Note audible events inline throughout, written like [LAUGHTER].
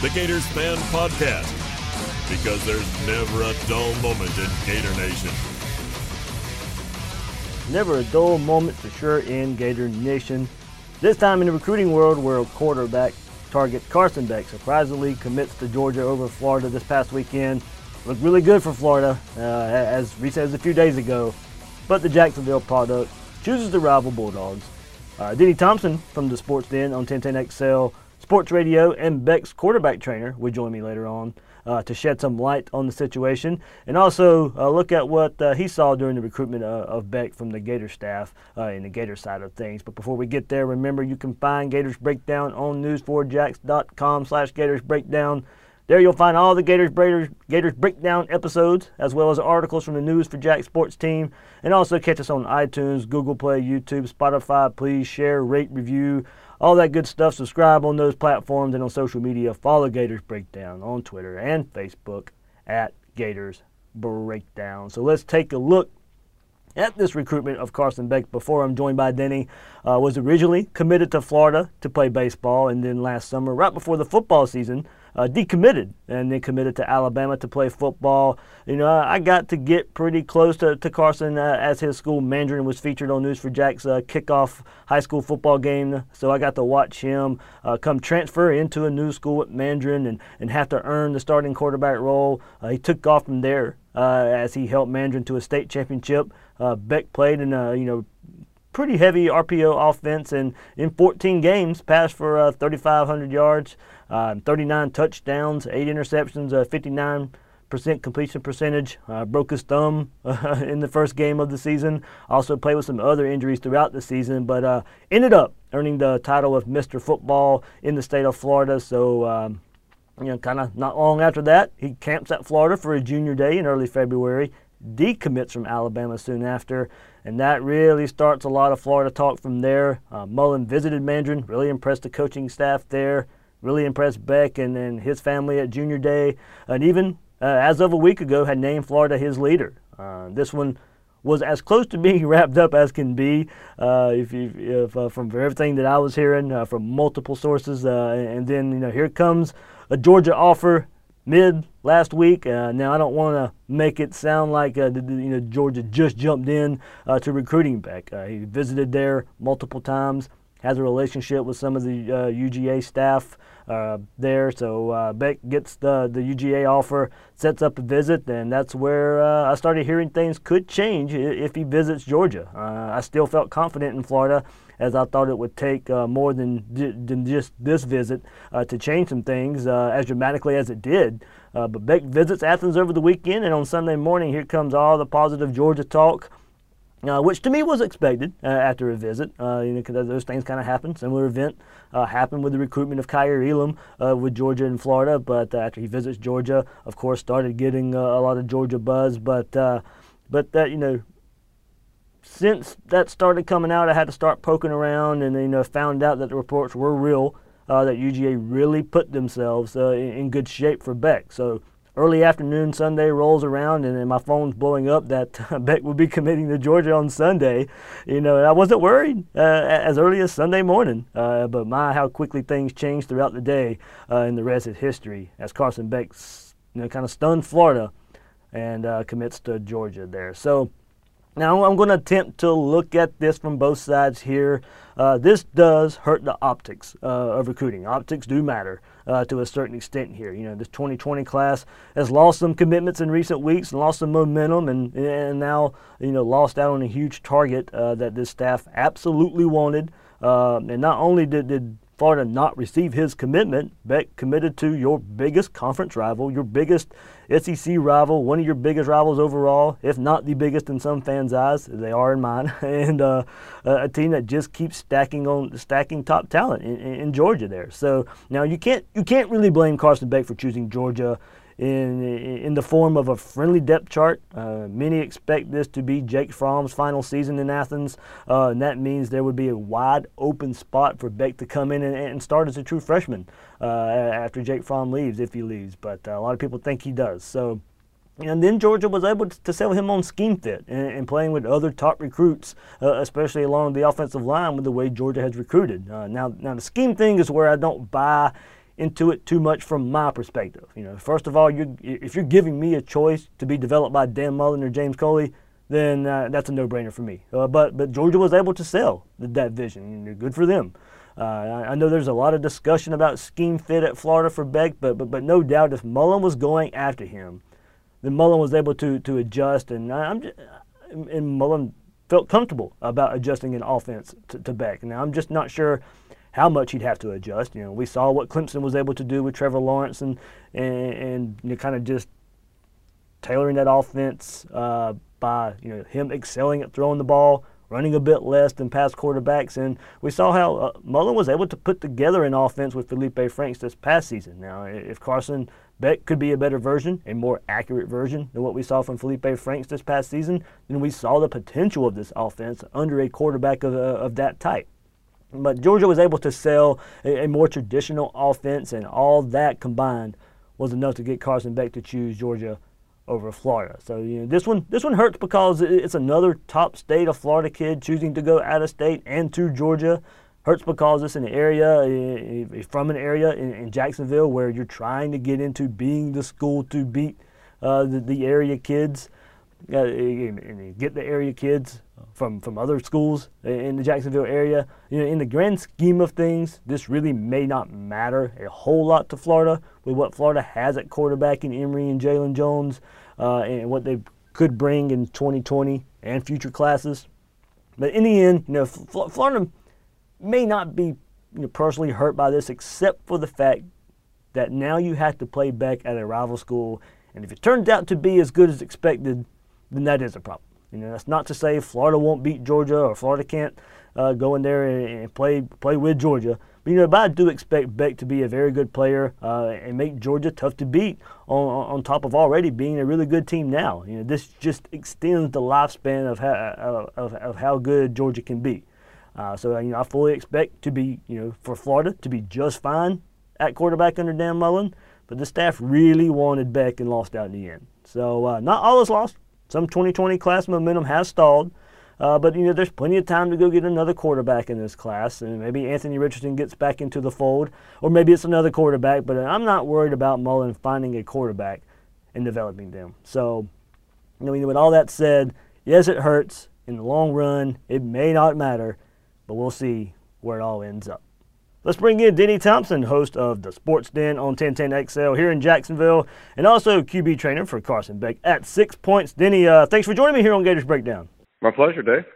The Gators Fan Podcast. Because there's never a dull moment in Gator Nation. Never a dull moment for sure in Gator Nation. This time in the recruiting world, where quarterback target Carson Beck surprisingly commits to Georgia over Florida this past weekend. Looked really good for Florida, uh, as recent as a few days ago. But the Jacksonville product chooses the rival Bulldogs. Uh, Denny Thompson from the Sports Den on 1010XL Sports Radio and Beck's quarterback trainer will join me later on uh, to shed some light on the situation and also uh, look at what uh, he saw during the recruitment uh, of Beck from the Gator staff uh, in the Gator side of things. But before we get there, remember you can find Gators Breakdown on news4jax.com slash Gators Breakdown. There you'll find all the Gators, Gators, Gators Breakdown episodes, as well as articles from the News4Jax Sports team, and also catch us on iTunes, Google Play, YouTube, Spotify. Please share, rate, review, all that good stuff. Subscribe on those platforms and on social media. Follow Gators Breakdown on Twitter and Facebook at Gators Breakdown. So let's take a look at this recruitment of Carson Beck before I'm joined by Denny. Uh, was originally committed to Florida to play baseball, and then last summer, right before the football season, uh, decommitted and then committed to Alabama to play football. You know, I got to get pretty close to, to Carson uh, as his school Mandarin was featured on News4Jax uh, kickoff high school football game. So I got to watch him uh, come transfer into a new school at Mandarin and, and have to earn the starting quarterback role. Uh, he took off from there uh, as he helped Mandarin to a state championship. Beck played in a, you know, pretty heavy RPO offense, and in 14 games, passed for uh, 3,500 yards, uh, 39 touchdowns, eight interceptions, uh, 59 percent completion percentage. Uh, broke his thumb uh, [LAUGHS] in the first game of the season. Also played with some other injuries throughout the season, but uh, ended up earning the title of Mr. Football in the state of Florida. So. Um, you know, kind of not long after that, he camps at Florida for a junior day in early February decommits from Alabama soon after, and that really starts a lot of Florida talk from there. Uh, Mullen visited Mandarin, really impressed the coaching staff there, really impressed Beck and, and his family at Junior Day, and even uh, as of a week ago had named Florida his leader. Uh, this one was as close to [LAUGHS] being wrapped up as can be, uh, if, if uh, from everything that I was hearing uh, from multiple sources, and then you know here comes a Georgia offer mid last week. Uh, now I don't want to make it sound like uh, the, you know Georgia just jumped in uh, to recruiting Beck. Uh, he visited there multiple times, has a relationship with some of the UGA uh, staff uh, there. So Beck gets the the UGA offer, sets up a visit, and that's where I started hearing things could change if he visits Georgia. I still felt confident in Florida as I thought it would take uh, more than, than just this visit uh, to change some things uh, as dramatically as it did. But Beck visits Athens over the weekend, and on Sunday morning, here comes all the positive Georgia talk. Uh, which to me was expected uh, after a visit. Uh, you know, cause those things kind of happen. Similar event happened with the recruitment of Kaiir Elam with Georgia and Florida. But after he visits Georgia, of course, started getting a lot of Georgia buzz. But but that you know, since that started coming out, I had to start poking around and you know found out that the reports were real. Uh, that UGA really put themselves uh, in, in, good shape for Beck. So early afternoon Sunday rolls around and, and my phone's blowing up that [LAUGHS] Beck will be committing to Georgia on Sunday. You know, I wasn't worried uh, as early as Sunday morning, uh, but my how quickly things changed throughout the day uh, in the rest of history as Carson Beck, you know, kind of stunned Florida and uh, commits to Georgia there. So now I'm going to attempt to look at this from both sides here. Uh, this does hurt the optics uh, of recruiting. Optics do matter uh, to a certain extent here. You know, this 2020 class has lost some commitments in recent weeks and lost some momentum, and and now you know lost out on a huge target uh, that this staff absolutely wanted. Uh, and not only did, did Florida not receive his commitment, Beck committed to your biggest conference rival, your biggest SEC rival, one of your biggest rivals overall, if not the biggest in some fans' eyes. They are in mine, [LAUGHS] and uh, a team that just keeps stacking on stacking top talent in, in Georgia there. So now you can't you can't really blame Carson Beck for choosing Georgia in in the form of a friendly depth chart. Uh, many expect this to be Jake Fromm's final season in Athens, uh, and that means there would be a wide open spot for Beck to come in and, and start as a true freshman uh, after Jake Fromm leaves, if he leaves. But uh, a lot of people think he does. So. And then Georgia was able to sell him on scheme fit and, and playing with other top recruits, uh, especially along the offensive line with the way Georgia has recruited. Uh, now, now the scheme thing is where I don't buy into it too much from my perspective. You know, first of all, you if you're giving me a choice to be developed by Dan Mullen or James Coley, then uh, that's a no-brainer for me. Uh, but but Georgia was able to sell that vision. Good for them. Uh, I, I, know there's a lot of discussion about scheme fit at Florida for Beck, but but but no doubt if Mullen was going after him, then Mullen was able to to adjust, and I'm just, and Mullen felt comfortable about adjusting an offense to, to Beck. Now I'm just not sure how much he'd have to adjust. You know, we saw what Clemson was able to do with Trevor Lawrence and and, and you know, kind of just tailoring that offense uh, by you know him excelling at throwing the ball, running a bit less than past quarterbacks, and we saw how uh, Mullen was able to put together an offense with Felipe Franks this past season. Now, if Carson Beck could be a better version, a more accurate version than what we saw from Felipe Franks this past season, then we saw the potential of this offense under a quarterback of, uh, of that type. But Georgia was able to sell a, a, more traditional offense, and all that combined was enough to get Carson Beck to choose Georgia over Florida. So you know this one this one hurts because it's another top state of Florida kid choosing to go out of state and to Georgia. Hurts because it's an area from an area in, in Jacksonville where you're trying to get into being the school to beat uh, the, the area kids uh, and get the area kids from from other schools in the Jacksonville area. You know, in the grand scheme of things, this really may not matter a whole lot to Florida with what Florida has at quarterback in Emory and Jalon Jones, uh, and what they could bring in 2020 and future classes. But in the end, you know, Florida may not be you know, personally hurt by this, except for the fact that now you have to play back at a rival school, and if it turns out to be as good as expected, then that is a problem. You know, that's not to say Florida won't beat Georgia or Florida can't uh, go in there and, and, play play with Georgia. But you know, but I do expect Beck to be a very good player uh, and make Georgia tough to beat. On, on top of already being a really good team now, you know, this just extends the lifespan of how of, of how good Georgia can be. Uh, so you know, I fully expect to be you know for Florida to be just fine at quarterback under Dan Mullen. But the staff really wanted Beck and lost out in the end. So uh, not all is lost. Some 2020 class momentum has stalled. Uh, but you know, there's plenty of time to go get another quarterback in this class, and maybe Anthony Richardson gets back into the fold, or maybe it's another quarterback. But I'm not worried about Mullen finding a quarterback and developing them. So, you know, with all that said, yes, it hurts in the long run. It may not matter, but we'll see where it all ends up. Let's bring in Denny Thompson, host of the Sports Den on 1010XL here in Jacksonville, and also QB trainer for Carson Beck at Six Points. Denny, uh, thanks for joining me here on Gators Breakdown. My pleasure, Dave.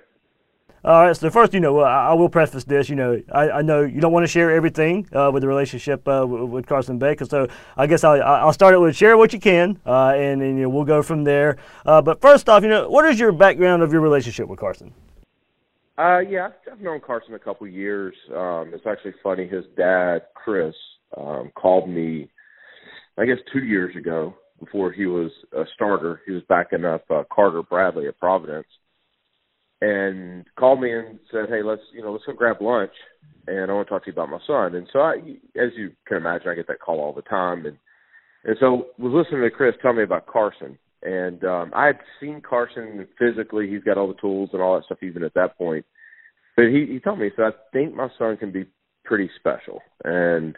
All right. So first, you know, I, will preface this. You know, I, I, know you don't want to share everything uh, with the relationship uh, with, with, Carson Beck, so I guess I'll, I'll start it with share what you can, uh, and, and you know, we'll go from there. Uh, but first off, you know, what is your background of your relationship with Carson? Uh, yeah, I've known Carson a couple years. Um, it's actually funny. His dad, Chris, um, called me, I guess, two years ago before he was a starter. He was backing up uh, Carter Bradley at Providence, and called me and said, "Hey, let's you know let's go grab lunch, and I want to talk to you about my son." And so, I, as you can imagine, I get that call all the time, and and so was listening to Chris tell me about Carson, and um, I had seen Carson physically; he's got all the tools and all that stuff, even at that point. But he he told me, so I think my son can be pretty special, and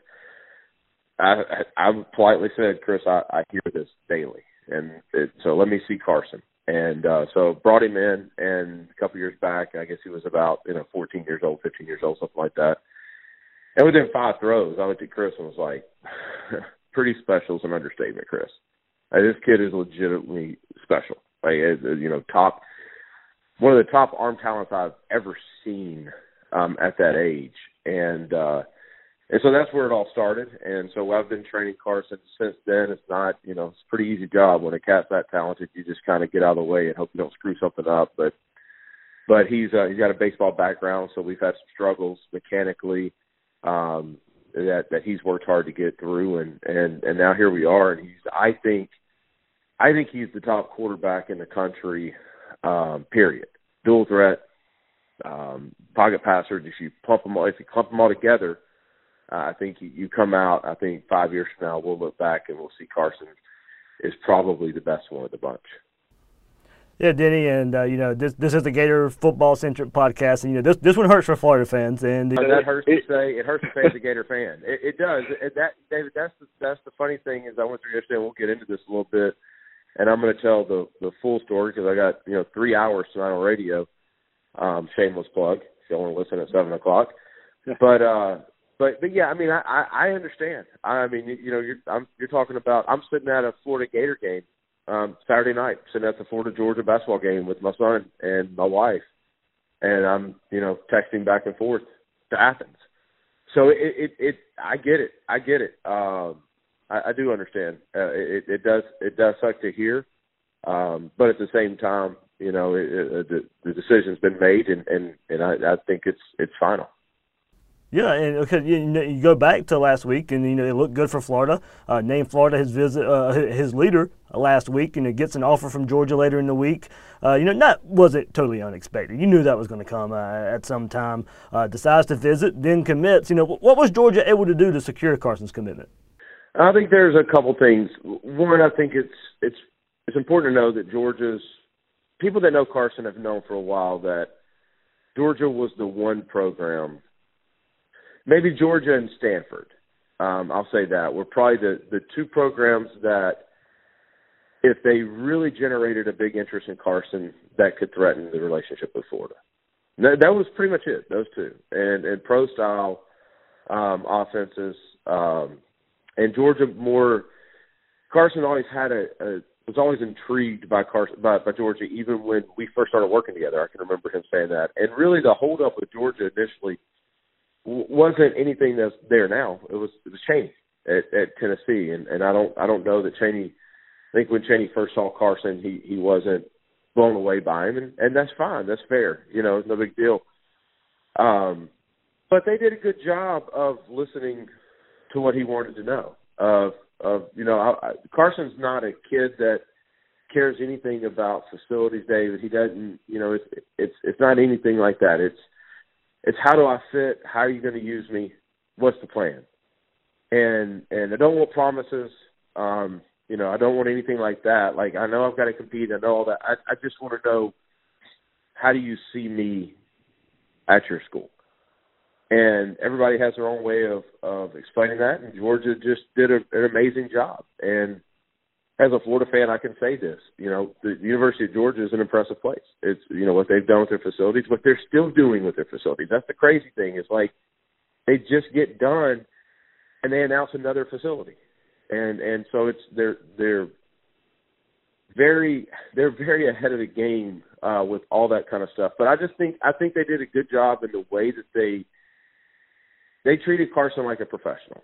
I I, I politely said, Chris, I, I hear this daily, and it, so let me see Carson. And uh, so brought him in, and a couple years back, I guess he was about you know 14 years old, 15 years old, something like that. And within five throws, I looked at Chris and was like, [LAUGHS] "Pretty special is an understatement, Chris." Like, this kid is legitimately special. Like you know, top one of the top arm talents I've ever seen um, at that age. And uh, and so that's where it all started. And so I've been training Carson since then. It's not, you know, it's a pretty easy job when a cat's that talented. You just kind of get out of the way and hope you don't screw something up. But but he's uh, he's got a baseball background, so we've had some struggles mechanically um, that that he's worked hard to get through, and and and now here we are, and he's I think I think he's the top quarterback in the country. Um, period. Dual threat, um, pocket passer. If you pump them all, if you clump them all together uh, I think you, you come out. I think five years from now we'll look back and we'll see Carson is probably the best one of the bunch. Yeah, Denny, and uh, you know this this is the Gator football centric podcast, and you know this this one hurts for Florida fans, and uh, that hurts it, to say. It hurts to say as a Gator fan. It, it does. It, that David, that's the that's the funny thing is I went through yesterday. and We'll get into this a little bit, and I'm going to tell the the full story because I got you know three hours tonight on radio. Um, shameless plug if you want to listen at seven o'clock. But uh, but but yeah, I mean, I I, I understand. I mean, you, you know, you're I'm you're talking about. I'm sitting at a Florida Gator game um Saturday night, sitting at the Florida Georgia basketball game with my son and my wife, and I'm you know texting back and forth to Athens. So it it, it I get it. I get it. Um, I, I do understand. Uh, it it does it does suck to hear, um, but at the same time, you know, it, it, the the decision's been made, and and and I, I think it's it's final. Yeah, and you, know, you go back to last week, and you know it looked good for Florida. Uh, named Florida his visit, uh, his leader last week, and it gets an offer from Georgia later in the week. Uh, you know, that wasn't totally unexpected. You knew that was going to come uh, at some time. Uh, decides to visit, then commits. You know, what was Georgia able to do to secure Carson's commitment? I think there's a couple things. One, I think it's it's it's important to know that Georgia's people that know Carson have known for a while that Georgia was the one program maybe Georgia and Stanford. Um, I'll say that were probably the the two programs that, if they really generated a big interest in Carson, that could threaten the relationship with Florida. That, that was pretty much it. Those two and and pro style um, offenses, um, and Georgia more. Carson always had a, a was always intrigued by Carson by, by Georgia, even when we first started working together. I can remember him saying that. And really, the holdup with Georgia initially wasn't anything that's there now. It was it was Chaney at, at Tennessee, and and I don't I don't know that Chaney. I think when Chaney first saw Carson, he he wasn't blown away by him, and and that's fine. That's fair. You know, it's no big deal. Um, but they did a good job of listening to what he wanted to know. Of of you know, I, I, Carson's not a kid that cares anything about facilities, David. He doesn't. You know, it's it's it's not anything like that. It's it's how do I fit? How are you going to use me? What's the plan? And and I don't want promises. Um, you know, I don't want anything like that. Like I know I've got to compete. I know all that. I, I just want to know how do you see me at your school? And everybody has their own way of of explaining that. And Georgia just did a, an amazing job. And as a Florida fan, I can say this. You know, the University of Georgia is an impressive place. It's you know what they've done with their facilities, what they're still doing with their facilities. That's the crazy thing. Is like they just get done, and they announce another facility, and and so it's they're they're very they're very ahead of the game uh, with all that kind of stuff. But I just think I think they did a good job in the way that they they treated Carson like a professional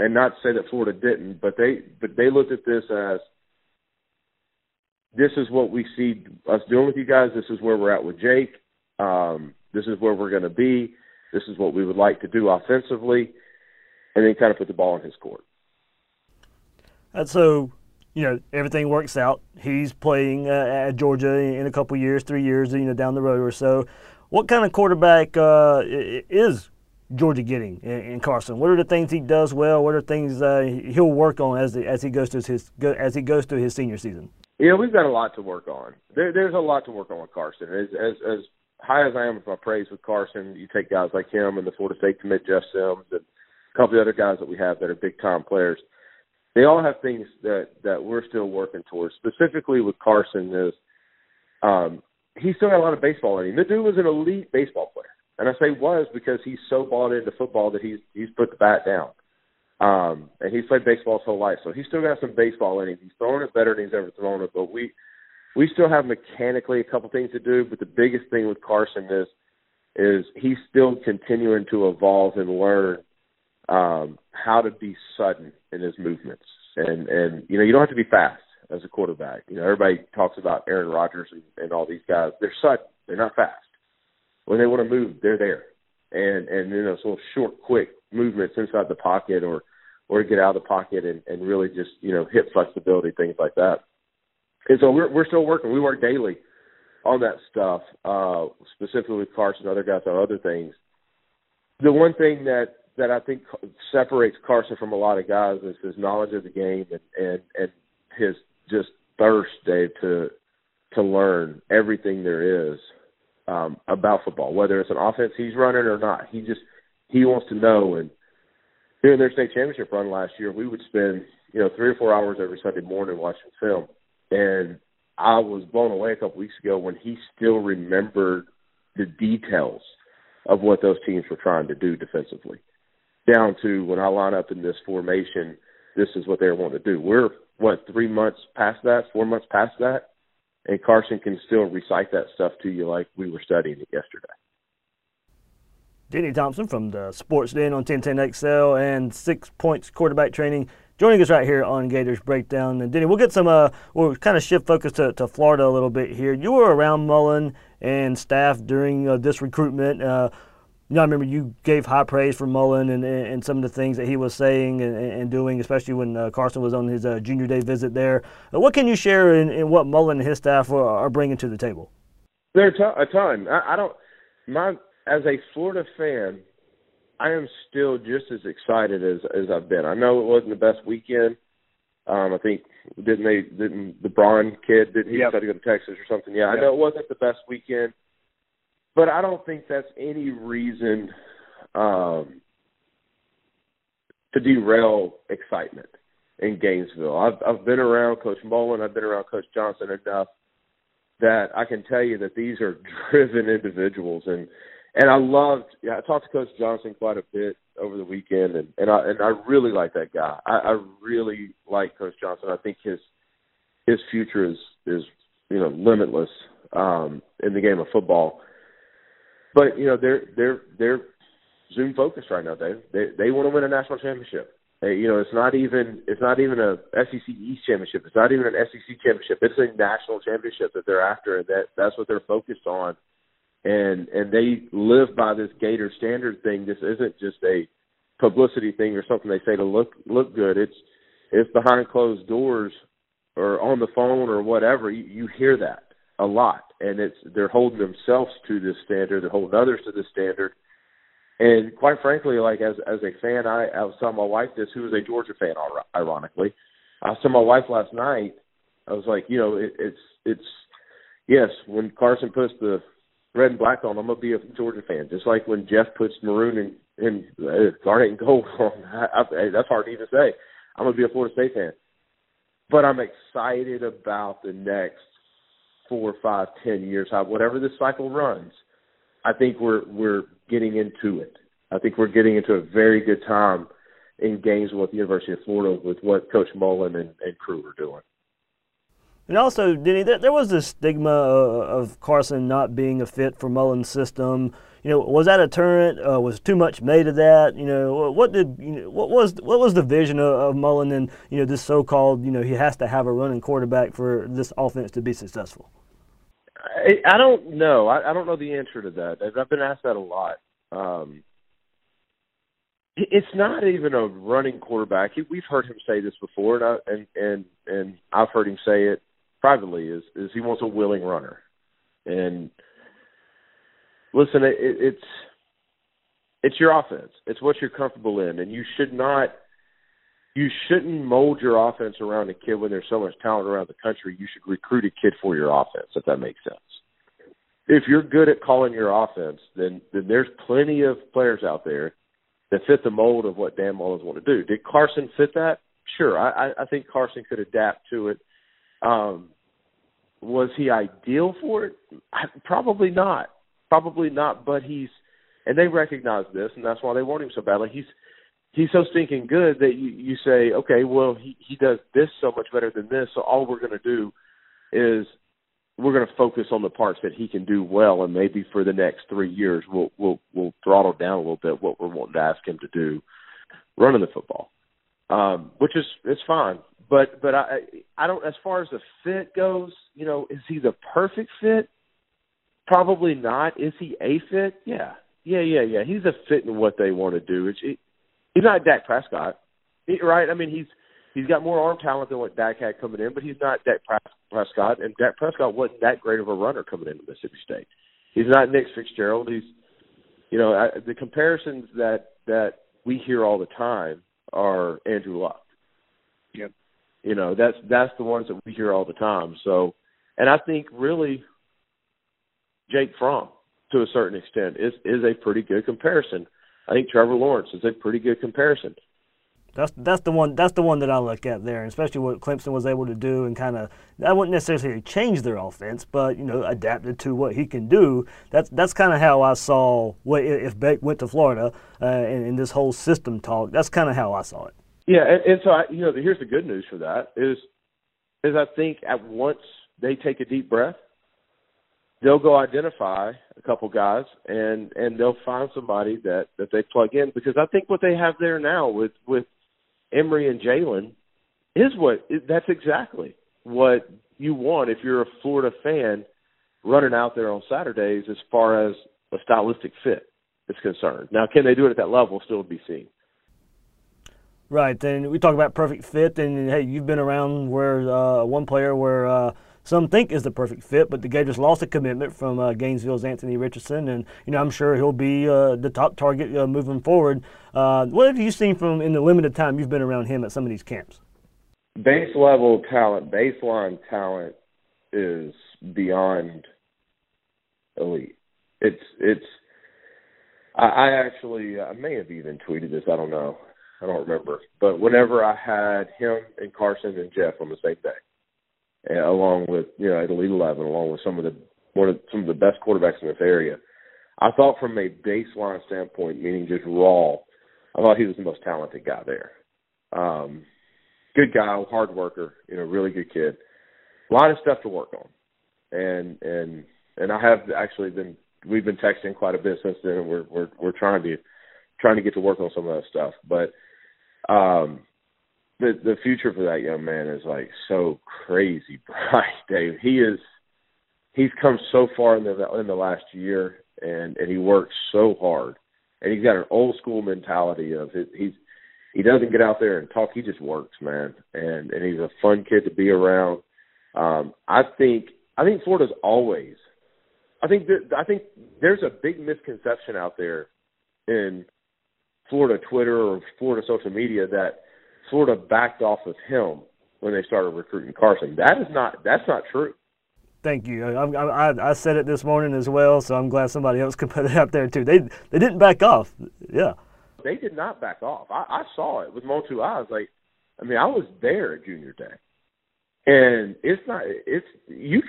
and not say that Florida didn't, but they but they looked at this as this is what we see us doing with you guys. This is where we're at with Jake. Um, this is where we're going to be. This is what we would like to do offensively, and then kind of put the ball in his court. And so, you know, everything works out. He's playing uh, at Georgia in a couple years, three years, you know, down the road or so. What kind of quarterback uh, is Georgia getting in, Carson? What are the things he does well? What are things uh, he'll work on as the, as he goes to his as he goes through his senior season? Yeah, we've got a lot to work on. There, there's a lot to work on with Carson. As, as as high as I am with my praise with Carson, you take guys like him and the Florida State commit Jeff Sims and a couple of other guys that we have that are big time players. They all have things that that we're still working towards. Specifically with Carson is um, he's still got a lot of baseball in him. The dude was an elite baseball player. And I say was because he's so bought into football that he's he's put the bat down. Um, and he's played baseball his whole life, so he's still got some baseball in him. He's throwing it better than he's ever thrown it. But we we still have mechanically a couple things to do. But the biggest thing with Carson is is he's still continuing to evolve and learn um, how to be sudden in his movements, and and you know you don't have to be fast as a quarterback. You know everybody talks about Aaron Rodgers and, and all these guys. They're sudden. They're not fast. When they want to move, they're there, and and you know so short, quick movements inside the pocket or or get out of the pocket and, and really just you know hip flexibility, things like that. And so we're we're still working. We work daily on that stuff, uh, specifically with Carson, other guys on other things. The one thing that that I think separates Carson from a lot of guys is his knowledge of the game and and, and his just thirst, Dave, to to learn everything there is um, about football, whether it's an offense he's running or not. He just he wants to know. And during their state championship run last year, we would spend you know three or four hours every Sunday morning watching film, and I was blown away a couple weeks ago when he still remembered the details of what those teams were trying to do defensively, down to when I line up in this formation, this is what they're wanting to do. We're what three months past that, four months past that, and Carson can still recite that stuff to you like we were studying it yesterday. Denny Thompson from the Sports Den on 1010XL and Six Points Quarterback Training joining us right here on Gators Breakdown. And Denny, we'll get some, uh, we'll kind of shift focus to, to Florida a little bit here. You were around Mullen and staff during uh, this recruitment. Uh, you know, I remember you gave high praise for Mullen and, and some of the things that he was saying and, and doing, especially when uh, Carson was on his uh, junior day visit there. Uh, what can you share in, in, what Mullen and his staff are, are bringing to the table? There's a ton. I, I don't. My as a Florida fan, I am still just as excited as as I've been. I know it wasn't the best weekend. Um, I think didn't they didn't the Braun kid didn't he yep. to go to Texas or something? Yeah, yep. I know it wasn't the best weekend, but I don't think that's any reason um, to derail excitement in Gainesville. I've I've been around Coach Mullen, I've been around Coach Johnson enough that I can tell you that these are [LAUGHS] driven individuals and and I loved. Yeah, I talked to Coach Johnson quite a bit over the weekend, and and I and I really like that guy. I, I really like Coach Johnson. I think his his future is is you know limitless um, in the game of football. But you know they're they're they're Zoom focused right now. They they they want to win a national championship. They, you know it's not even it's not even a SEC East championship. It's not even an SEC championship. It's a national championship that they're after, and that that's what they're focused on and and they live by this Gator standard thing. This isn't just a publicity thing or something they say to look look good. It's it's behind closed doors or on the phone or whatever. You, you hear that a lot, and it's they're holding themselves to this standard. They're holding others to this standard. And quite frankly, like as as a fan, I, I telling my wife this, who is a Georgia fan, ironically. I telling my wife last night. I was like, you know, it, it's it's yes, when Carson puts the red and black on. I'm gonna be a Georgia fan, just like when Jeff puts maroon and and uh, garnet and gold [LAUGHS] on. I, I, that's hard to even say. I'm gonna be a Florida State fan, but I'm excited about the next four, five, ten years. How whatever this cycle runs, I think we're we're getting into it. I think we're getting into a very good time in Gainesville at the University of Florida with what Coach Mullen and, and crew are doing. And also, Denny, there, there was this stigma of Carson not being a fit for Mullen's system. You know, was that a turret? Uh, was too much made of that? You know, what did you know, what was what was the vision of, of Mullen and you know this so-called you know he has to have a running quarterback for this offense to be successful? I, I don't know. I, I don't know the answer to that. I've been asked that a lot. Um, it's not even a running quarterback. We've heard him say this before, and I, and and and I've heard him say it privately is is he wants a willing runner, and listen, it, it's it's your offense. It's what you're comfortable in, and you should not you shouldn't mold your offense around a kid when there's so much talent around the country. You should recruit a kid for your offense, if that makes sense. If you're good at calling your offense, then then there's plenty of players out there that fit the mold of what Dan Mullen's want to do. Did Carson fit that? Sure, I, I think Carson could adapt to it um, was he ideal for it? Probably not. Probably not. But he's, and they recognize this, and that's why they want him so badly. He's he's so stinking good that you you say, okay, well he he does this so much better than this, so all we're going to do is we're going to focus on the parts that he can do well, and maybe for the next three years we'll we'll we'll throttle down a little bit what we're wanting to ask him to do. running the football, um, which is it's fine. But but I I don't as far as the fit goes, you know, is he the perfect fit? Probably not. Is he a fit? Yeah, yeah, yeah, yeah. He's a fit in what they want to do. It's, it, he's not Dak Prescott, he, right? I mean, he's he's got more arm talent than what Dak had coming in, but he's not Dak Prescott, and Dak Prescott wasn't that great of a runner coming into Mississippi State. He's not Nick Fitzgerald. He's, you know, I, the comparisons that that we hear all the time are Andrew Luck. Yep. You know, that's that's the ones that we hear all the time. So, and I think really Jake Fromm, to a certain extent, is is a pretty good comparison. I think Trevor Lawrence is a pretty good comparison. That's that's the one that's the one that I look at there, especially what Clemson was able to do and kind of I wouldn't necessarily change their offense, but you know adapted to what he can do. That's that's kind of how I saw what if Beck went to Florida uh, and, and this whole system talk. That's kind of how I saw it. Yeah, and, and so I, you know here's the good news for that is is I think at once they take a deep breath, they'll go identify a couple guys and and they'll find somebody that that they plug in because I think what they have there now with with Emory and Jalon is what that's exactly what you want if you're a Florida fan running out there on Saturdays as far as a stylistic fit is concerned. Now, can they do it at that level? Still be seen. Right, and we talk about perfect fit, and hey, you've been around where uh, one player where uh, some think is the perfect fit, but the Gators lost a commitment from uh, Gainesville's Anthony Richardson, and you know I'm sure he'll be uh, the top target uh, moving forward. Uh, what have you seen from in the limited time you've been around him at some of these camps? Base level talent, baseline talent is beyond elite. It's it's. I, I actually I may have even tweeted this. I don't know. I don't remember. But whenever I had him and Carson and Jeff on the same day, along with you know at Elite Eleven, along with some of the one of some of the best quarterbacks in this area. I thought from a baseline standpoint, meaning just raw, I thought he was the most talented guy there. Um, good guy, hard worker, you know, really good kid. A lot of stuff to work on, and and and I have actually been we've been texting quite a bit since then, and we're we're we're trying to trying to get to work on some of that stuff, but. Um, the the future for that young man is like so crazy [LAUGHS] bright, Dave. He is he's come so far in the in the last year, and and he works so hard, and he's got an old school mentality of it. He's he doesn't get out there and talk. He just works, man, and and he's a fun kid to be around. Um, I think I think Florida's always. I think I think there's a big misconception out there in Florida Twitter or Florida social media that Florida backed off of him when they started recruiting Carson. That is not that's not true. Thank you. I, I, I said it this morning as well, so I'm glad somebody else [LAUGHS] could put it out there too. They they didn't back off. Yeah. They did not back off. I, I saw it with my own two eyes. Like, I mean, I was there at junior day, and it's not. It's you.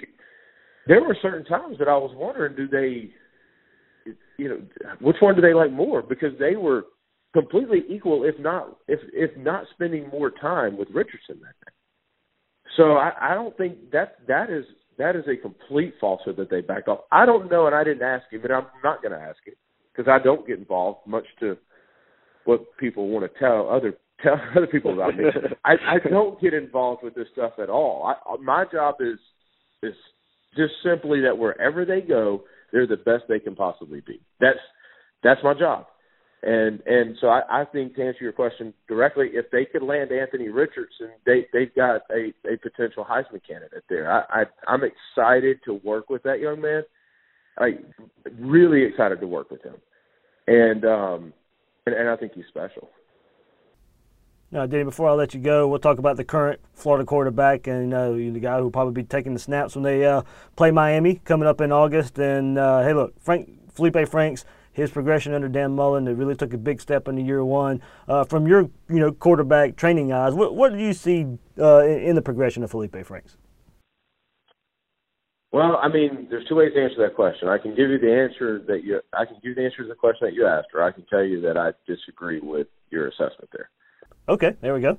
There were certain times that I was wondering, do they, you know, which one do they like more? Because they were completely equal, if not if if not spending more time with Richardson that day. So I, I don't think that that is that is a complete falsehood that they backed off. I don't know, and I didn't ask him, but I'm not going to ask him because I don't get involved much to what people want to tell other tell [LAUGHS] other people about me. I, I don't get involved with this stuff at all. I, my job is is just simply that wherever they go, they're the best they can possibly be. That's that's my job. And and so I, I think to answer your question directly, if they could land Anthony Richardson, they they've got a, a potential Heisman candidate there. I, I I'm excited to work with that young man. I really excited to work with him, and um and, and I think he's special. Now, Danny, before I let you go, we'll talk about the current Florida quarterback and uh, the guy who will probably be taking the snaps when they uh, play Miami coming up in August. And uh, hey, look, Frank Felipe Franks his progression under Dan Mullen. It really took a big step into year one. Uh, from your you know quarterback training eyes, what, what do you see uh, in the progression of Felipe Franks? Well, I mean, there's two ways to answer that question. I can give you the answer that you I can give you the answer to the question that you asked, or I can tell you that I disagree with your assessment there. Okay, there we go.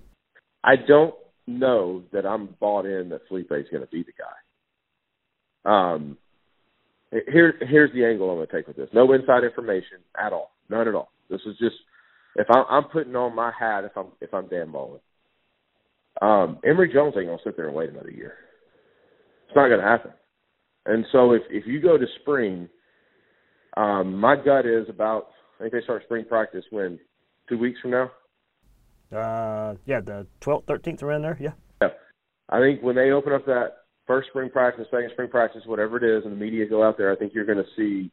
I don't know that I'm bought in that Felipe is going to be the guy. Um, here here's the angle I'm going to take with this. No inside information at all, none at all. This is just If I'm, I'm putting on my hat, if I'm if I'm Dan Mullen, um, Emory Jones ain't gonna sit there and wait another year. It's not gonna happen. And so if if you go to spring, um, my gut is about I think they start spring practice when two weeks from now. Uh, yeah, the 12th, 13th around there. Yeah. Yeah. I think when they open up that first spring practice, second spring practice, whatever it is, and the media go out there, I think you're going to see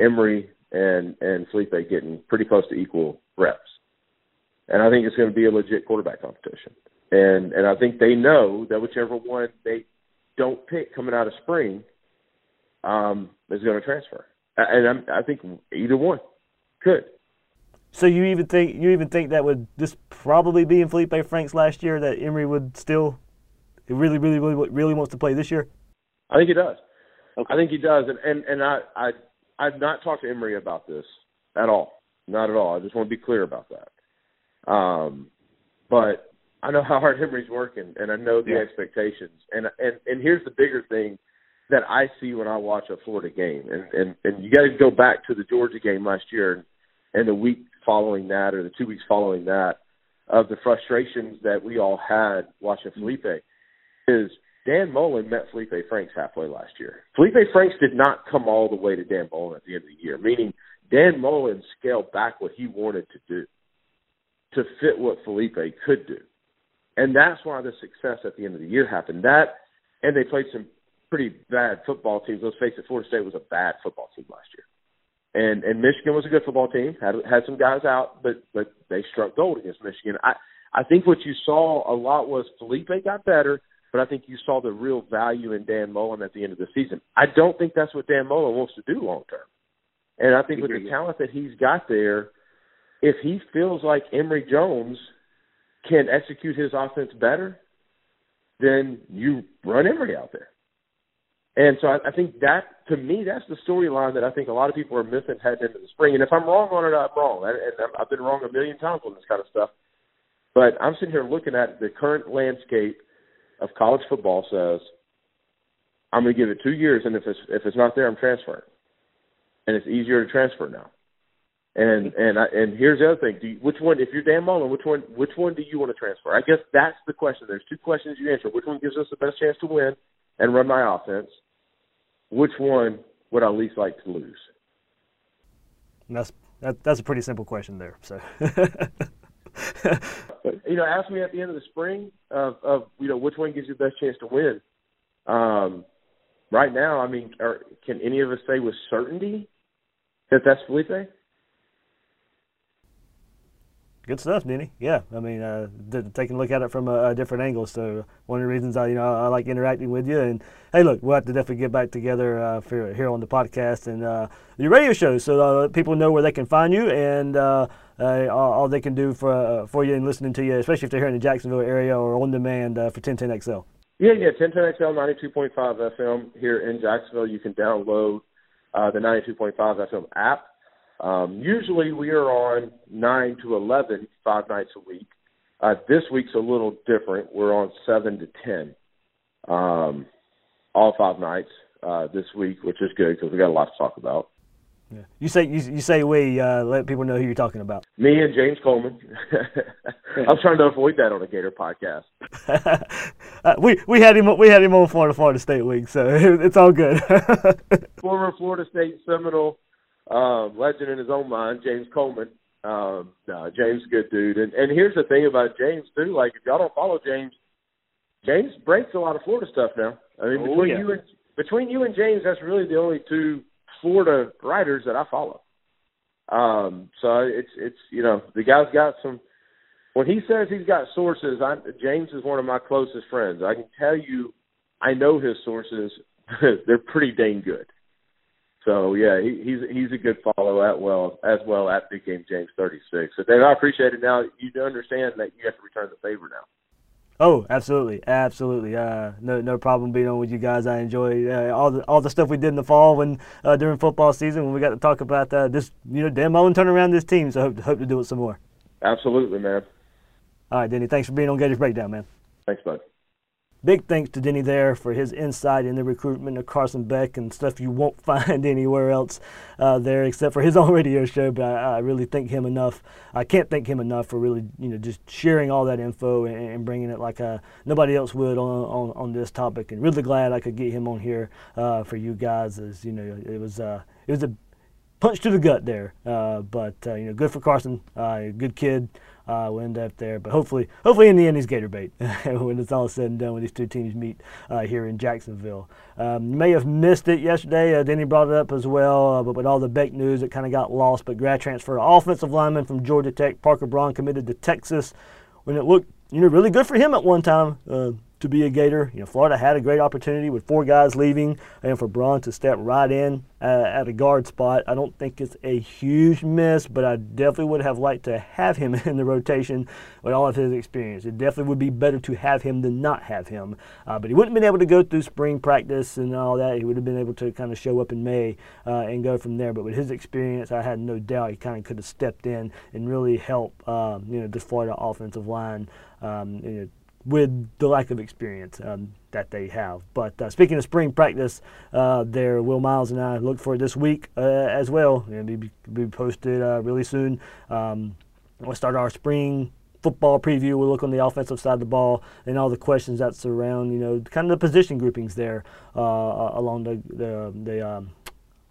Emory and and Felipe getting pretty close to equal reps. And I think it's going to be a legit quarterback competition. And and I think they know that whichever one they don't pick coming out of spring um, is going to transfer. And I'm, I think either one could. So you even think you even think that would this probably be in Felipe Franks last year that Emory would still really really really really wants to play this year? I think he does. Okay. I think he does, and and and I I I've not talked to Emory about this at all, not at all. I just want to be clear about that. Um, but I know how hard Emory's working, and I know the yeah. expectations, and and and here's the bigger thing that I see when I watch a Florida game, and and and you got to go back to the Georgia game last year, and, and the week following that, or the two weeks following that, of the frustrations that we all had watching Felipe, is Dan Mullen met Felipe Franks halfway last year. Felipe Franks did not come all the way to Dan Mullen at the end of the year, meaning Dan Mullen scaled back what he wanted to do to fit what Felipe could do. And that's why the success at the end of the year happened. That and they played some pretty bad football teams. Let's face it, Florida State was a bad football team last year. And and Michigan was a good football team. Had had some guys out, but but they struck gold against Michigan. I I think what you saw a lot was Felipe got better, but I think you saw the real value in Dan Mullen at the end of the season. I don't think that's what Dan Mullen wants to do long term. And I think with the talent that he's got there, if he feels like Emory Jones can execute his offense better, then you run Emory out there. And so I, I think that, to me, that's the storyline that I think a lot of people are missing heading into the spring. And if I'm wrong on it, I'm wrong. And I've been wrong a million times on this kind of stuff. But I'm sitting here looking at the current landscape of college football says, I'm going to give it two years, and if it's if it's not there, I'm transferring. And it's easier to transfer now. And and I, and here's the other thing: do you, which one? If you're Dan Mullen, which one? Which one do you want to transfer? I guess that's the question. There's two questions you answer. Which one gives us the best chance to win and run my offense? Which one would I least like to lose? that's that, that's a pretty simple question there. So. [LAUGHS] you know, ask me at the end of the spring of, of you know which one gives you the best chance to win. Um, right now, I mean, are, can any of us say with certainty that that's Felipe? Good stuff, Denny. Yeah, I mean, uh, taking a look at it from a, a, different angle. So one of the reasons I, you know, I like interacting with you. And hey, look, we'll have to definitely get back together uh, for here on the podcast and uh, your radio show, so uh, people know where they can find you and uh, uh, all, they can do for for you and listening to you, especially if they're here in the Jacksonville area or on demand for 1010XL. Yeah, yeah, 1010XL 92.5 FM here in Jacksonville. You can download the 92.5 FM app um, usually we are on 9 to 11, five nights a week. Uh, this week's a little different. We're on 7 to 10, um, all five nights uh, this week, which is good because we got a lot to talk about. Yeah. You say you, you say we uh, let people know who you're talking about. Me and James Coleman. [LAUGHS] I'm trying to avoid that on a Gator podcast. [LAUGHS] uh, we we had him we had him on Florida Florida State week, so [LAUGHS] it's all good. Former Florida State Seminole um, legend in his own mind, James Coleman. Um, no, James, good dude. And and here's the thing about James too. Like if y'all don't follow James, James breaks a lot of Florida stuff now. I mean, oh, between yeah. you and between you and James, that's really the only two Florida writers that I follow. Um, so it's it's you know the guy's got some. When he says he's got sources, I, James is one of my closest friends. I can tell you, I know his sources. [LAUGHS] They're pretty dang good. So yeah, he, he's he's a good follow at well as well at Big Game James 36. So Dave, I appreciate it. Now you understand that you have to return the favor now. Oh, absolutely, absolutely. Uh, no, no problem being on with you guys. I enjoy uh, all the all the stuff we did in the fall when uh, during football season when we got to talk about uh, this. You know, Dan Mullen turning around this team. So hope hope to do it some more. Absolutely, man. All right, Denny. Thanks for being on Gators Breakdown, man. Thanks, bud. Big thanks to Denny there for his insight in the recruitment of Carson Beck and stuff you won't [LAUGHS] find anywhere else uh, there except for his [LAUGHS] own radio show. But I, I, really thank him enough. I can't thank him enough for really, you know, just sharing all that info and, and bringing it like uh, nobody else would on, on, on this topic. And really glad I could get him on here uh, for you guys. As you know, it was uh, it was a punch to the gut there. Uh, but uh, you know, good for Carson. Good kid. Uh, we'll end up there, but hopefully, hopefully in the end he's Gator bait [LAUGHS] when it's all said and done when these two teams meet uh, here in Jacksonville. Um, you may have missed it yesterday. Uh, Denny brought it up as well, uh, but with all the Beck news, it kind of got lost. But grad transfer offensive lineman from Georgia Tech, Parker Braun, committed to Texas when it looked you know really good for him at one time. To be a Gator. You know, Florida had a great opportunity with four guys leaving and for Braun to step right in uh, at a guard spot. I don't think it's a huge miss, but I definitely would have liked to have him [LAUGHS] in the rotation with all of his experience. It definitely would be better to have him than not have him. Uh, but he wouldn't have been able to go through spring practice and all that. He would have been able to kind of show up in May uh, and go from there. But with his experience, I had no doubt he kind of could have stepped in and really helped, um, you know, this Florida offensive line. Um, you know, with the lack of experience um, that they have. But uh, speaking of spring practice, uh, there, Will Miles and I look for this week uh, as well. It'll be, be posted uh, really soon. Um, we'll start our spring football preview. We'll look on the offensive side of the ball and all the questions that surround, you know, kind of the position groupings there uh, along the the, the um,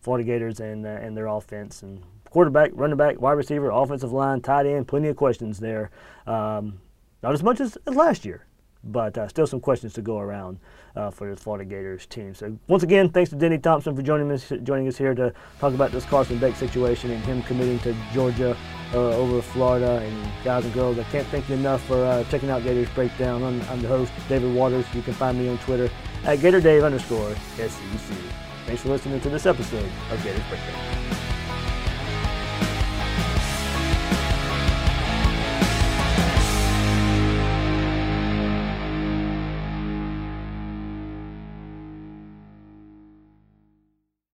Florida Gators and uh, and their offense and quarterback, running back, wide receiver, offensive line, tight end. Plenty of questions there. Um, not as much as, as last year, but uh, still some questions to go around uh, for the Florida Gators team. So once again, thanks to Denny Thompson for joining us joining us here to talk about this Carson Beck situation and him committing to Georgia uh, over Florida. And guys and girls, I can't thank you enough for uh, checking out Gators Breakdown. I'm, I'm, the host, David Waters. You can find me on Twitter at GatorDave underscore SEC. Thanks for listening to this episode of Gators Breakdown.